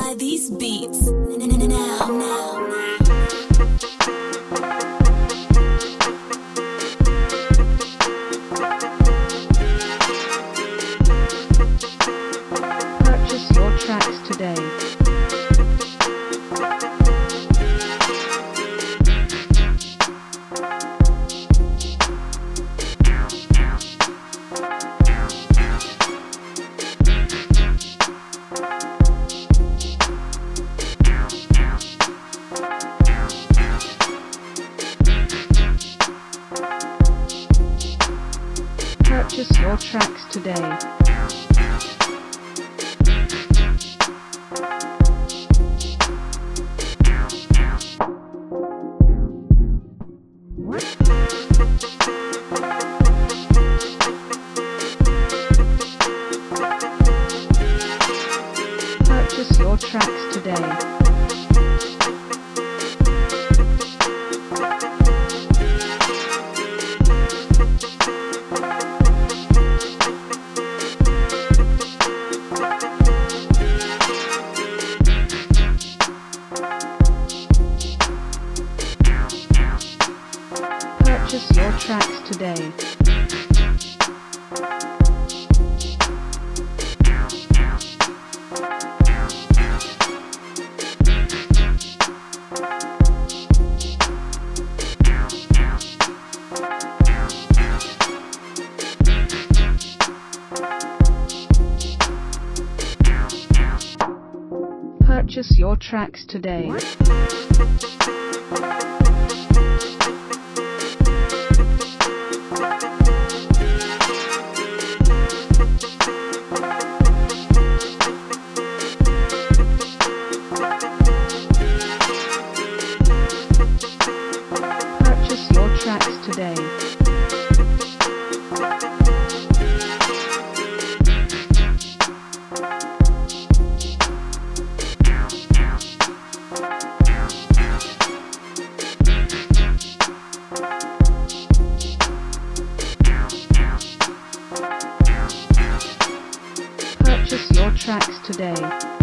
by these beats. Purchase your tracks today. Purchase your tracks today. Purchase your tracks today. Purchase your tracks today. Tracks today.